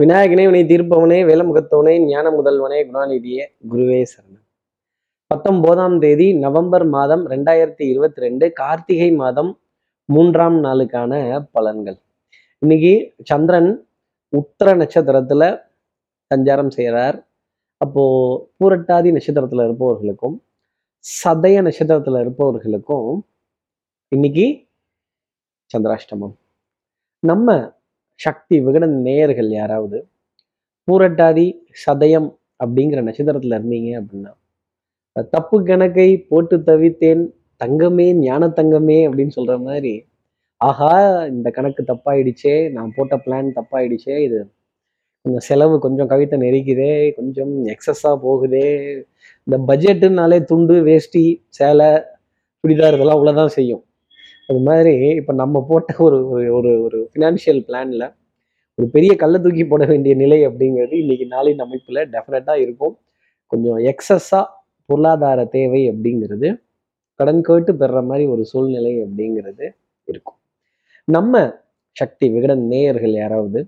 விநாயகனே வினை தீர்ப்பவனே வேலமுகத்தவனே ஞான முதல்வனே குணாநிதியே குருவே சரணம். பத்தொன்பதாம் தேதி நவம்பர் மாதம் ரெண்டாயிரத்தி இருபத்தி ரெண்டு கார்த்திகை மாதம் மூன்றாம் நாளுக்கான பலன்கள். இன்னைக்கு சந்திரன் உத்தர நட்சத்திரத்துல சஞ்சாரம் செய்கிறார் அப்போ பூரட்டாதி நட்சத்திரத்துல இருப்பவர்களுக்கும் சதய நட்சத்திரத்துல இருப்பவர்களுக்கும் இன்னைக்கு சந்திராஷ்டமம். நம்ம சக்தி விகடன் நேயர்கள் யாராவது? பூரட்டாதி சதயம் அப்படிங்கிற நட்சத்திரத்துல இருந்தீங்க அப்படின்னா தப்பு கணக்கை போட்டு தவித்தேன் தங்கமே ஞான தங்கமே அப்படின்னு சொல்ற மாதிரி ஆஹா இந்த கணக்கு தப்பாயிடுச்சே நான் போட்ட பிளான் தப்பாயிடுச்சே இது கொஞ்சம் செலவு கொஞ்சம் கவிதை நெரிக்குதே கொஞ்சம் எக்ஸஸாக போகுதே இந்த பட்ஜெட்டுனாலே துண்டு வேஷ்டி சேலை சுடிதார் இதெல்லாம் அவ்வளோதான் செய்யும். அது மாதிரி இப்போ நம்ம போட்ட ஒரு ஒரு ஒரு ஃபினான்ஷியல் பிளானில் ஒரு பெரிய கல்லை தூக்கி போட வேண்டிய நிலை அப்படிங்கிறது இன்னைக்கு நாளின் அமைப்பில் டெஃபினட்டாக இருக்கும். கொஞ்சம் எக்ஸஸாக பொருளாதார தேவை அப்படிங்கிறது கடன் கேட்டு பெறுற மாதிரி ஒரு சூழ்நிலை அப்படிங்கிறது இருக்கும். நம்ம சக்தி விகடன் நேயர்கள் யாராவது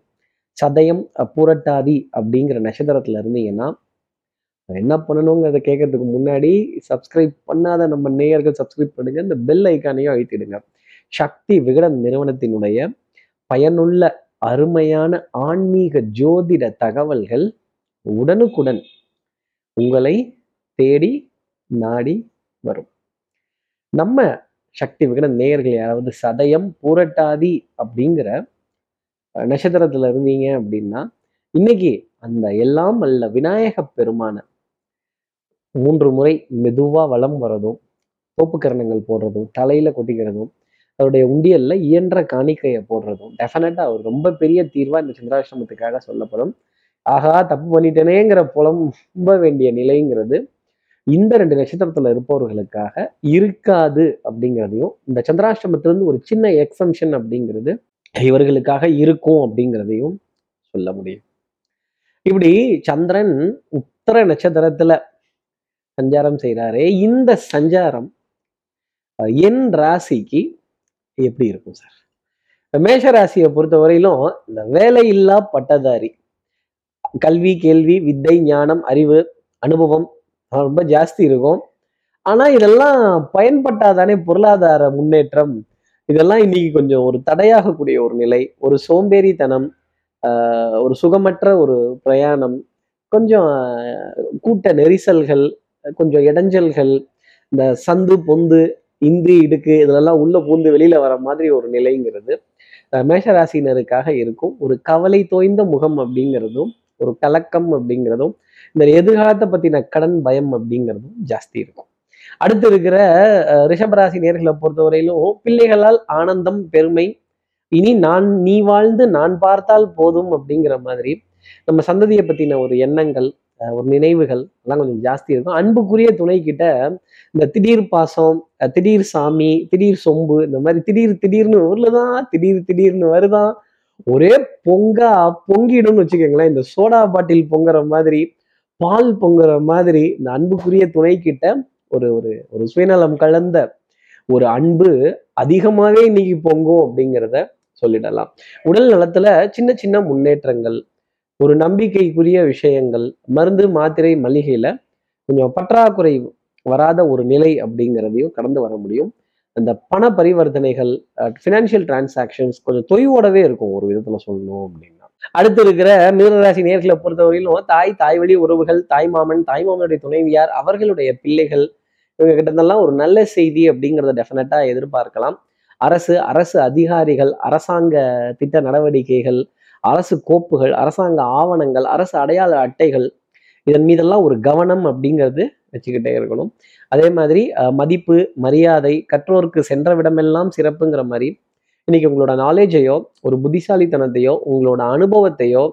சதயம் பூரட்டாதி அப்படிங்கிற நட்சத்திரத்துல இருந்தீங்கன்னா என்ன பண்ணணுங்கிறத கேட்கறதுக்கு முன்னாடி சப்ஸ்கிரைப் பண்ணாத நம்ம நேயர்கள் சப்ஸ்கிரைப் பண்ணுங்க. இந்த பெல் ஐக்கானையும் அழுத்திடுங்க. சக்தி விகடன் நிறுவனத்தினுடைய பயனுள்ள அருமையான ஆன்மீக ஜோதிட தகவல்கள் உடனுக்குடன் உங்களை தேடி நாடி வரும். நம்ம சக்தி விகடன் நேயர்கள் யாராவது சதயம் பூரட்டாதி அப்படிங்கிற நட்சத்திரத்துல இருந்தீங்க அப்படின்னா இன்னைக்கு அந்த எல்லாம் அல்ல விநாயக பெருமான மூன்று முறை மெதுவாக வளம் வரதும் தோப்புக்கரணங்கள் போடுறதும் தலையில கொட்டிக்கிறதும் அவருடைய உண்டியல்ல இயன்ற காணிக்கையை போடுறதும் டெஃபினட்டா அவர் ரொம்ப பெரிய தீர்வா இந்த சந்திராசிரமத்துக்காக சொல்லப்படும். ஆகா தப்பு பண்ணிட்டேனேங்கிற புலம்ப வேண்டிய நிலைங்கிறது இந்த ரெண்டு நட்சத்திரத்துல இருப்பவர்களுக்காக இருக்காது அப்படிங்கிறதையும் இந்த சந்திராஷ்டமத்திலிருந்து ஒரு சின்ன எக்ஸம்ஷன் அப்படிங்கிறது இவர்களுக்காக இருக்கும் அப்படிங்கிறதையும் சொல்ல முடியும். இப்படி சந்திரன் உத்தர நட்சத்திரத்துல சஞ்சாரம் செய்கிறாரே இந்த சஞ்சாரம் என் ராசிக்கு எப்படி இருக்கும் சார்? மேஷ ராசியை பொறுத்த வரையிலும் இந்த வேலையில்லா பட்டதாரி கல்வி கேள்வி வித்தை ஞானம் அறிவு அனுபவம் ரொம்ப ஜாஸ்தி இருக்கும். ஆனா இதெல்லாம் பயன்பட்டாதானே பொருளாதார முன்னேற்றம். இதெல்லாம் இன்னைக்கு கொஞ்சம் ஒரு தடையாகக்கூடிய ஒரு நிலை ஒரு சோம்பேறித்தனம் ஒரு சுகமற்ற ஒரு பிரயாணம் கொஞ்சம் கூட்ட நெரிசல்கள் கொஞ்சம் இடைஞ்சல்கள் இந்த சந்து பொந்து இந்து இடுக்கு இதெல்லாம் உள்ள பூந்து வெளியில வர மாதிரி ஒரு நிலைங்கிறது மேஷராசினருக்காக இருக்கும். ஒரு கவலை தோய்ந்த முகம் அப்படிங்கிறதும் ஒரு கலக்கம் அப்படிங்கிறதும் இந்த எதிர்காலத்தை பத்தின கடன் பயம் அப்படிங்கிறதும் ஜாஸ்தி இருக்கும். அடுத்து இருக்கிற ரிஷபராசி நேர்களை பொறுத்தவரையிலும் பிள்ளைகளால் ஆனந்தம் பெருமை இனி நான் நீ வாழ்ந்து நான் பார்த்தால் போதும் அப்படிங்கிற மாதிரி நம்ம சந்ததியை பத்தின ஒரு எண்ணங்கள் ஒரு நினைவுகள் எல்லாம் கொஞ்சம் ஜாஸ்தி இருக்கும். அன்புக்குரிய துணை கிட்ட இந்த திடீர் பாசம் திடீர் சாமி திடீர் சொம்பு இந்த மாதிரி திடீர் திடீர்னு ஊர்ல தான் திடீர் திடீர்னு வருதான் ஒரே பொங்கா பொங்கிடும்னு வச்சுக்கோங்களேன். இந்த சோடா பாட்டில் பொங்குற மாதிரி பால் பொங்குற மாதிரி இந்த அன்புக்குரிய துணை கிட்ட ஒரு ஒரு ஒரு சுயநலம் கலந்த ஒரு அன்பு அதிகமாகவே இன்னைக்கு பொங்கும் அப்படிங்கிறத சொல்லிடலாம். உடல் நலத்துல சின்ன சின்ன முன்னேற்றங்கள் ஒரு நம்பிக்கைக்குரிய விஷயங்கள் மருந்து மாத்திரை மளிகையில் கொஞ்சம் பற்றாக்குறை வராத ஒரு நிலை அப்படிங்கிறதையும் கடந்து வர முடியும். அந்த பண பரிவர்த்தனைகள் ஃபினான்ஷியல் டிரான்சாக்ஷன்ஸ் கொஞ்சம் தொய்வோடவே இருக்கும் ஒரு விதத்தில் சொல்லணும் அப்படின்னா. அடுத்து இருக்கிற மீனராசி நேர்களை பொறுத்தவரையிலும் தாய் தாய் வழி உறவுகள் தாய் மாமன் தாய் மாமனுடைய துணைவியார் அவர்களுடைய பிள்ளைகள் இவங்க கிட்டதெல்லாம் ஒரு நல்ல செய்தி அப்படிங்கிறத டெஃபினட்டாக எதிர்பார்க்கலாம். அரசு அரசு அதிகாரிகள் அரசாங்க திட்ட நடவடிக்கைகள் அரசு கோப்புகள் அரசாங்க ஆவணங்கள் அரசு அடையாள அட்டைகள் இதன் மீதெல்லாம் ஒரு கவனம் அப்படிங்கிறது வச்சுக்கிட்டே இருக்கணும். அதே மாதிரி மதிப்பு மரியாதை கற்றோருக்கு சென்ற விடமெல்லாம் சிறப்புங்கிற மாதிரி இன்னைக்கு உங்களோட நாலேஜையோ ஒரு புத்திசாலித்தனத்தையோ உங்களோட அனுபவத்தையோ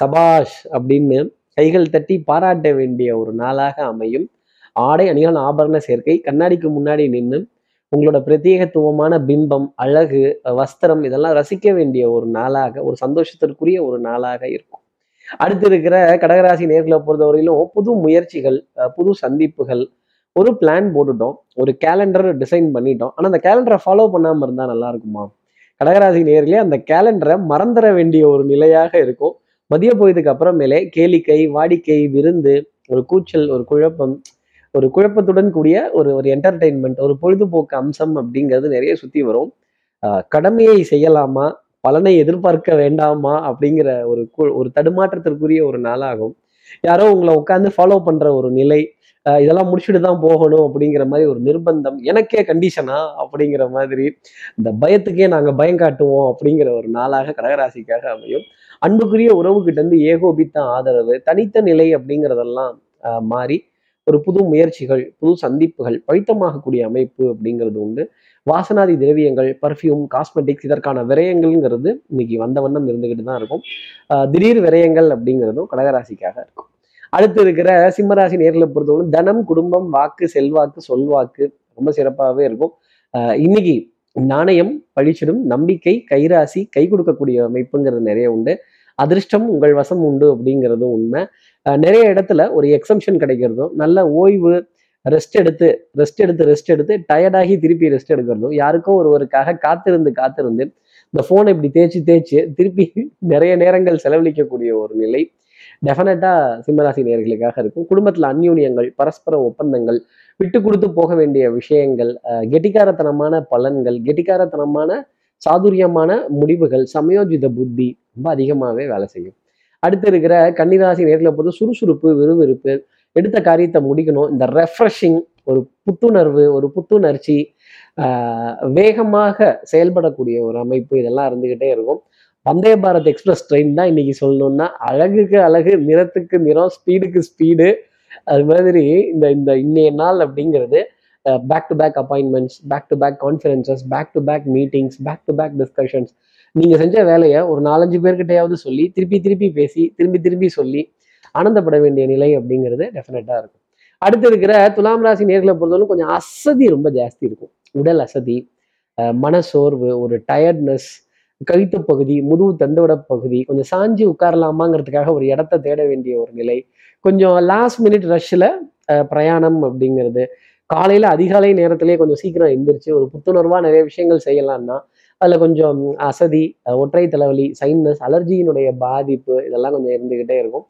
சபாஷ் அப்படின்னு கைகள் தட்டி பாராட்ட வேண்டிய ஒரு நாளாக அமையும். ஆடை அணிகள் ஆபரண சேர்க்கை கண்ணாடிக்கு முன்னாடி நின்று உங்களோட பிரத்யேகத்துவமான பிம்பம் அழகு வஸ்திரம் இதெல்லாம் ரசிக்க வேண்டிய ஒரு நாளாக ஒரு சந்தோஷத்திற்குரிய ஒரு நாளாக இருக்கும். அடுத்து இருக்கிற கடகராசி நேர்களை பொறுத்தவரையிலும் புது முயற்சிகள் புது சந்திப்புகள் ஒரு பிளான் போட்டுட்டோம் ஒரு கேலண்டர் டிசைன் பண்ணிட்டோம். ஆனால் அந்த கேலண்டரை ஃபாலோ பண்ணாமல் இருந்தால் நல்லா இருக்குமா கடகராசி நேர்களே அந்த கேலண்டரை மறந்துட வேண்டிய ஒரு நிலையாக இருக்கும். மதிய போயதுக்கு அப்புறமேலே கேளிக்கை வாடிக்கை விருந்து ஒரு கூச்சல் ஒரு குழப்பம் ஒரு குழப்பத்துடன் கூடிய ஒரு ஒரு என்டர்டெயின்மெண்ட் ஒரு பொழுதுபோக்கு அம்சம் அப்படிங்கிறது நிறைய சுற்றி வரும். கடமையை செய்யலாமா? பலனை எதிர்பார்க்க வேண்டாமா? அப்படிங்கிற ஒரு ஒரு தடுமாற்றத்திற்குரிய ஒரு நாளாகும். யாரோ உங்களை உட்காந்து ஃபாலோ பண்ற ஒரு நிலை இதெல்லாம் முடிச்சுட்டு தான் போகணும் அப்படிங்கிற மாதிரி ஒரு நிர்பந்தம் எனக்கே கண்டிஷனா அப்படிங்கிற மாதிரி இந்த பயத்துக்கே நாங்கள் பயம் காட்டுவோம் அப்படிங்கிற ஒரு நாளாக கடகராசிக்காக அமையும். அன்புக்குரிய உறவுகிட்ட இருந்து ஏகோபித்த ஆதரவு தனித்த நிலை அப்படிங்கிறதெல்லாம் மாறி ஒரு புது முயற்சிகள் புது சந்திப்புகள் பழித்தமாகக்கூடிய அமைப்பு அப்படிங்கிறது உண்டு. வாசனாதி திரவியங்கள் பர்ஃப்யூம் காஸ்மெட்டிக்ஸ் இதற்கான விரயங்கள்ங்கிறது இன்னைக்கு வந்த வண்ணம் இருந்துகிட்டு தான் இருக்கும். திடீர் விரயங்கள் அப்படிங்கிறதும் கடகராசிக்காக இருக்கும். அடுத்து இருக்கிற சிம்மராசி நேர்களை பொறுத்தவரை தனம் குடும்பம் வாக்கு செல்வாக்கு சொல்வாக்கு ரொம்ப சிறப்பாகவே இருக்கும். ஆஹ் இன்னைக்கு நாணயம் பழிச்சிடும் நம்பிக்கை கைராசி கை கொடுக்கக்கூடிய அமைப்புங்கிறது நிறைய உண்டு. அதிர்ஷ்டம் உங்கள் வசம் உண்டு அப்படிங்கிறதும் உண்மை. நிறைய இடத்துல ஒரு எக்ஸம்ஷன் கிடைக்கிறதும் நல்ல ஓய்வு ரெஸ்ட் எடுத்து ரெஸ்ட் எடுத்து ரெஸ்ட் எடுத்து டயர்டாகி திருப்பி ரெஸ்ட் எடுக்கிறதும் யாருக்கோ ஒருவருக்காக காத்திருந்து காத்திருந்து இந்த ஃபோனை இப்படி தேய்ச்சி தேய்ச்சி திருப்பி நிறைய நேரங்கள் செலவழிக்கக்கூடிய ஒரு நிலை. டெஃபினட்டாக சிம்மராசி நேர்களுக்காக இருக்கும். குடும்பத்தில் அந்யூன்யங்கள் பரஸ்பர ஒப்பந்தங்கள் விட்டு கொடுத்து போக வேண்டிய விஷயங்கள் கெட்டிக்காரத்தனமான பலன்கள் கெட்டிக்காரத்தனமான சாதுரியமான முடிவுகள் சமயோஜித புத்தி ரொம்ப அதிகமாகவே வேலை செய்யும். அடுத்து இருக்கிற கன்னிராசி நேரில் பொறுத்து சுறுசுறுப்பு விறுவிறுப்பு எடுத்த காரியத்தை முடிக்கணும். இந்த ரெஃப்ரெஷிங் ஒரு புத்துணர்வு ஒரு புத்துணர்ச்சி ஆஹ் வேகமாக செயல்படக்கூடிய ஒரு அமைப்பு இதெல்லாம் இருந்துகிட்டே இருக்கும். வந்தே பாரத் எக்ஸ்பிரஸ் ட்ரெயின் தான் இன்னைக்கு சொல்லணும்னா அழகுக்கு அழகு நிறத்துக்கு நிறம் ஸ்பீடுக்கு ஸ்பீடு அது மாதிரி இந்த இந்த இன்னைய நாள் அப்படிங்கிறது back to back appointments back to back conferences back to back meetings back to back discussions நீங்க செஞ்ச வேலையை ஒரு நாலஞ்சு பேர்கிட்டையாவது சொல்லி திருப்பி திருப்பி பேசி திரும்பி திரும்பி சொல்லி ஆனந்தப்பட வேண்டிய நிலை அப்படிங்கிறது டெஃபினட்டா இருக்கும். அடுத்து இருக்கிற துலாம் ராசி நேர்களை பொறுத்தவரைக்கும் கொஞ்சம் அசதி ரொம்ப ஜாஸ்தி இருக்கும். உடல் அசதி மனசோர்வு ஒரு டயர்ட்னஸ் கழுத்து பகுதி முதுகு தண்டுவட பகுதி கொஞ்சம் சாஞ்சி உட்காரலாமாங்கிறதுக்காக ஒரு இடத்த தேட வேண்டிய ஒரு நிலை. கொஞ்சம் லாஸ்ட் மினிட் ரஷ்ஷில் பிரயாணம் அப்படிங்கிறது. காலையில் அதிகாலை நேரத்திலேயே கொஞ்சம் சீக்கிரம் எந்திரிச்சு ஒரு புத்துணர்வாக நிறைய விஷயங்கள் செய்யலாம்னா அதில் கொஞ்சம் அசதி ஒற்றை தலைவலி சைனஸ் அலர்ஜியினுடைய பாதிப்பு இதெல்லாம் கொஞ்சம் இருந்துகிட்டே இருக்கும்.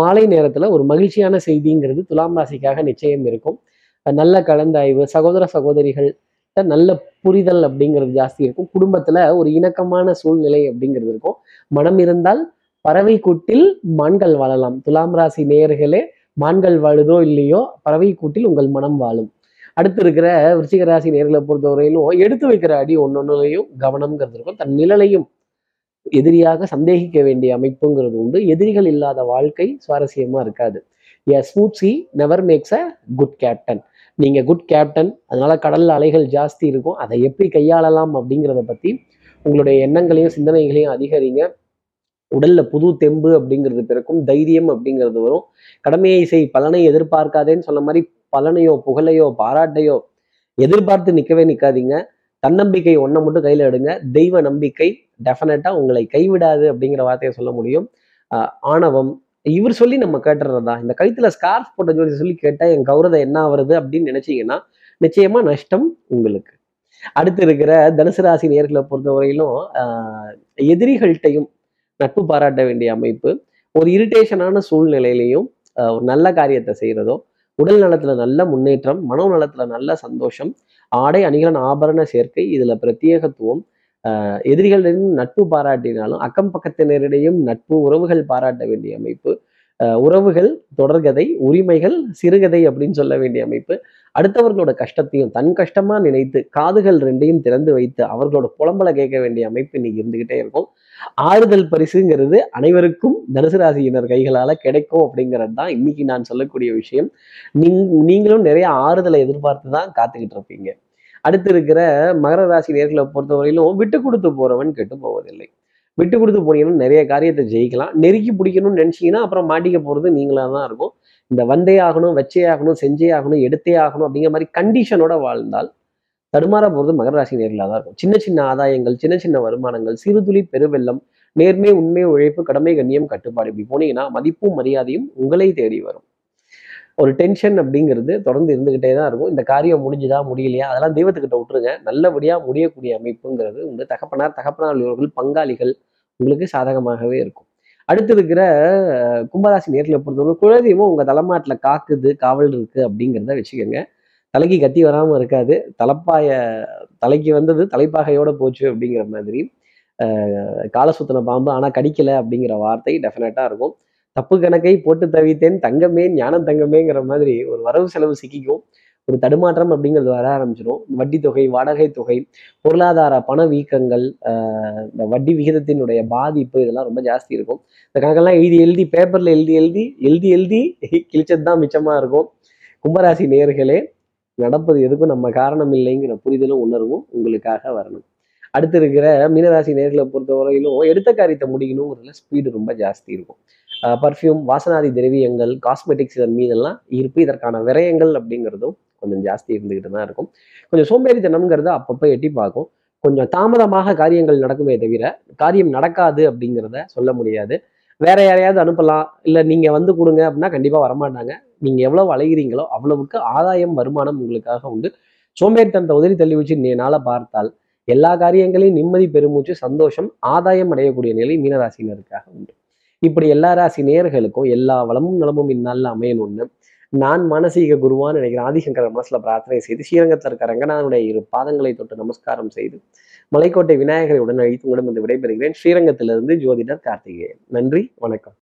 மாலை நேரத்தில் ஒரு மகிழ்ச்சியான செய்திங்கிறது துலாம் ராசிக்காக நிச்சயம் இருக்கும். நல்ல கலந்தாய்வு சகோதர சகோதரிகள் நல்ல புரிதல் அப்படிங்கிறது ஜாஸ்தி இருக்கும். குடும்பத்தில் ஒரு இணக்கமான சூழ்நிலை அப்படிங்கிறது இருக்கும். மனம் இருந்தால் பறவை கூட்டில் மான்கள் வாழலாம். துலாம் ராசி நேயர்களே மான்கள் வாழுதோ இல்லையோ பறவை கூட்டில் உங்கள் மனம் வாழும். அடுத்து இருக்கிற விருச்சிக ராசி நேர்களை பொறுத்தவரையிலும் எடுத்து வைக்கிற அடி ஒன்னொன்னுலையும் கவனம்ங்கிறது இருக்கும் தன் நிழலையும் எதிரியாக சந்தேகிக்க வேண்டிய அமைப்புங்கிறது உண்டு. எதிரிகள் இல்லாத வாழ்க்கை சுவாரஸ்யமா இருக்காது. A smooth sea never makes a good captain நீங்க குட் கேப்டன் அதனால கடல்ல அலைகள் ஜாஸ்தி இருக்கும். அதை எப்படி கையாளலாம் அப்படிங்கிறத பத்தி உங்களுடைய எண்ணங்களையும் சிந்தனைகளையும் அதிகரிங்க. உடல்ல புது தெம்பு அப்படிங்கிறது பிறக்கும். தைரியம் அப்படிங்கிறது வரும். கடமையை செய் பலனை எதிர்பார்க்காதேன்னு சொன்ன மாதிரி பலனையோ புகழையோ பாராட்டையோ எதிர்பார்த்து நிற்கவே நிற்காதீங்க தன்னம்பிக்கை ஒன்றை மட்டும் கையில் எடுங்க. தெய்வ நம்பிக்கை டெஃபினட்டாக உங்களை கைவிடாது அப்படிங்கிற வார்த்தையை சொல்ல முடியும். ஆஹ் ஆணவம் இவர் சொல்லி நம்ம கேட்டுறதா இந்த கழுத்துல ஸ்கார்ஃப் போட்ட ஜோடி சொல்லி கேட்டா என் கௌரவம் என்ன வருது அப்படின்னு நினைச்சீங்கன்னா நிச்சயமா நஷ்டம் உங்களுக்கு. அடுத்து இருக்கிற தனுசு ராசி நேர்களை பொறுத்தவரையிலும் ஆஹ் எதிரிகள்கிட்டையும் நட்பு பாராட்ட வேண்டிய அமைப்பு ஒரு இரிட்டேஷனான சூழ்நிலையிலையும் ஆஹ் ஒரு நல்ல காரியத்தை செய்யறதோ உடல் நலத்துல நல்ல முன்னேற்றம் மனோ நலத்துல நல்ல சந்தோஷம் ஆடை அணிகலன் ஆபரண சேர்க்கை இதுல பிரத்யேகத்துவம் எதிரிகளிடம் நட்பு பாராட்டினாலும் அக்கம் பக்கத்தினரிடையும் நட்பு உறவுகள் பாராட்ட வேண்டிய அமைப்பு உறவுகள் தொடர்கதை உரிமைகள் சிறுகதை அப்படின்னு சொல்ல வேண்டிய அமைப்பு. அடுத்தவர்களோட கஷ்டத்தையும் தன் கஷ்டமா நினைத்து காதுகள் ரெண்டையும் திறந்து வைத்து அவர்களோட புலம்பலை கேட்க வேண்டிய அமைப்பு இன்னைக்கு இருந்துகிட்டே இருக்கும். ஆறுதல் பரிசுங்கிறது அனைவருக்கும் தனுசு ராசியினர் கைகளால கிடைக்கும் அப்படிங்கிறது தான் இன்னைக்கு நான் சொல்லக்கூடிய விஷயம். நீங் நீங்களும் நிறைய ஆறுதலை எதிர்பார்த்து தான் காத்துக்கிட்டு இருப்பீங்க. அடுத்து இருக்கிற மகர ராசி நேர்களை பொறுத்தவரையிலும் விட்டு கொடுத்து போறவன் கெட்டு போவதில்லை. விட்டு கொடுத்து போனீங்கன்னா நிறைய காரியத்தை ஜெயிக்கலாம். நெருக்கி பிடிக்கணும்னு நினைச்சீங்கன்னா அப்புறம் மாட்டிக்க போறது நீங்களா தான் இருக்கும். இந்த வந்தே ஆகணும் வச்சே ஆகணும் செஞ்சே ஆகணும் எடுத்தே ஆகணும் அப்படிங்கிற மாதிரி கண்டிஷனோட வாழ்ந்தால் தடுமாற போகிறது மகர ராசி நேர்களாக தான் இருக்கும். சின்ன சின்ன ஆதாயங்கள் சின்ன சின்ன வருமானங்கள் சிறுதுளி பெருவெள்ளம் நேர்மை உண்மை உழைப்பு கடமை கண்ணியம் கட்டுப்பாடு இப்படி போனீங்கன்னா மதிப்பும் மரியாதையும் உங்களை தேடி வரும். ஒரு டென்ஷன் அப்படிங்கிறது தொடர்ந்து இருந்துக்கிட்டே தான் இருக்கும். இந்த காரியம் முடிஞ்சுதா முடியலையா? அதெல்லாம் தெய்வத்துக்கிட்ட விட்டுருங்க. நல்லபடியாக முடியக்கூடிய அமைப்புங்கிறது உங்க தகப்பனார் தகப்பனார் பங்காளிகள் உங்களுக்கு சாதகமாகவே இருக்கும். அடுத்து இருக்கிற கும்பராசி நேரத்தில் பொறுத்தவரை குலதெய்வம் உங்கள் தலைமாட்டில் காக்குது காவல் இருக்குது அப்படிங்கிறத வச்சுக்கோங்க. தலைக்கு கத்தி வராமல் இருக்காது. தலைப்பாய தலைக்கு வந்தது தலைப்பாகையோட போச்சு அப்படிங்கிற மாதிரி. அஹ், காலை சுத்தின பாம்பு ஆனால் கடிக்கல அப்படிங்கிற வார்த்தை டெஃபினட்டாக இருக்கும். தப்பு கணக்கை போட்டு தவித்தேன் தங்கமே ஞானம் தங்கமேங்கிற மாதிரி ஒரு வரவு செலவு சிக்கிக்கும். ஒரு தடுமாற்றம் அப்படிங்கிறது வர ஆரம்பிச்சிடும் வட்டி தொகை வாடகை தொகை பொருளாதார பண வீக்கங்கள் ஆஹ் இந்த வட்டி விகிதத்தினுடைய பாதிப்பு இதெல்லாம் ரொம்ப ஜாஸ்தி இருக்கும். இந்த கணக்கெல்லாம் எழுதி எழுதி பேப்பர்ல எழுதி எழுதி எழுதி எழுதி கிழிச்சது தான் மிச்சமா இருக்கும். கும்பராசி நேர்களே நடப்பது எதுக்கும் நம்ம காரணம் இல்லைங்கிற புரிதலும் உணர்வும் உங்களுக்காக வரணும். அடுத்து இருக்கிற மீனராசி நேர்களை பொறுத்தவரையிலும் எடுத்த காரியத்தை முடிக்கணுங்கிறதுல ஸ்பீடு ரொம்ப ஜாஸ்தி இருக்கும். பர்ஃப்யூம் வாசனாதி திரவியங்கள் காஸ்மெட்டிக்ஸ் இதன் மீதெல்லாம் இருப்பு இதற்கான விரயங்கள் அப்படிங்கிறதும் கொஞ்சம் ஜாஸ்தி இருந்துகிட்டு தான் இருக்கும். கொஞ்சம் சோம்பேறித்தனம்ங்கிறத அப்பப்போ எட்டி பார்க்கும். கொஞ்சம் தாமதமாக காரியங்கள் நடக்குமே தவிர காரியம் நடக்காது அப்படிங்கிறத சொல்ல முடியாது. வேற யாரையாவது அனுப்பலாம். இல்லை நீங்கள் வந்து கொடுங்க அப்படின்னா கண்டிப்பாக வரமாட்டாங்க. நீங்கள் எவ்வளவு அலைகிறீங்களோ அவ்வளவுக்கு ஆதாயம் வருமானம் உங்களுக்காக உண்டு. சோம்பேறித்தனத்தை உதறி தள்ளி வச்சு நீ நாளை பார்த்தால் எல்லா காரியங்களையும் நிம்மதி பெருமூச்சு சந்தோஷம் ஆதாயம் அடையக்கூடிய நிலை மீனராசினருக்காக உண்டு. இப்படி எல்லா ராசி நேர்களுக்கும் எல்லா வளமும் நலமும் இந்நாளில் அமையணும்னு நான் மானசீக குருவான்னு நினைக்கிறேன். ஆதிசங்கர மனசுல பிரார்த்தனை செய்து ஸ்ரீரங்கத்தில் இருக்க ரங்கநாதனுடைய இரு பாதங்களை தொட்டு நமஸ்காரம் செய்து மலைக்கோட்டை விநாயகரை உடன் அழைத்து உங்களிடம் வந்து விடைபெறுகிறேன். ஸ்ரீரங்கத்திலிருந்து ஜோதிடர் கார்த்திகேயன். நன்றி வணக்கம்.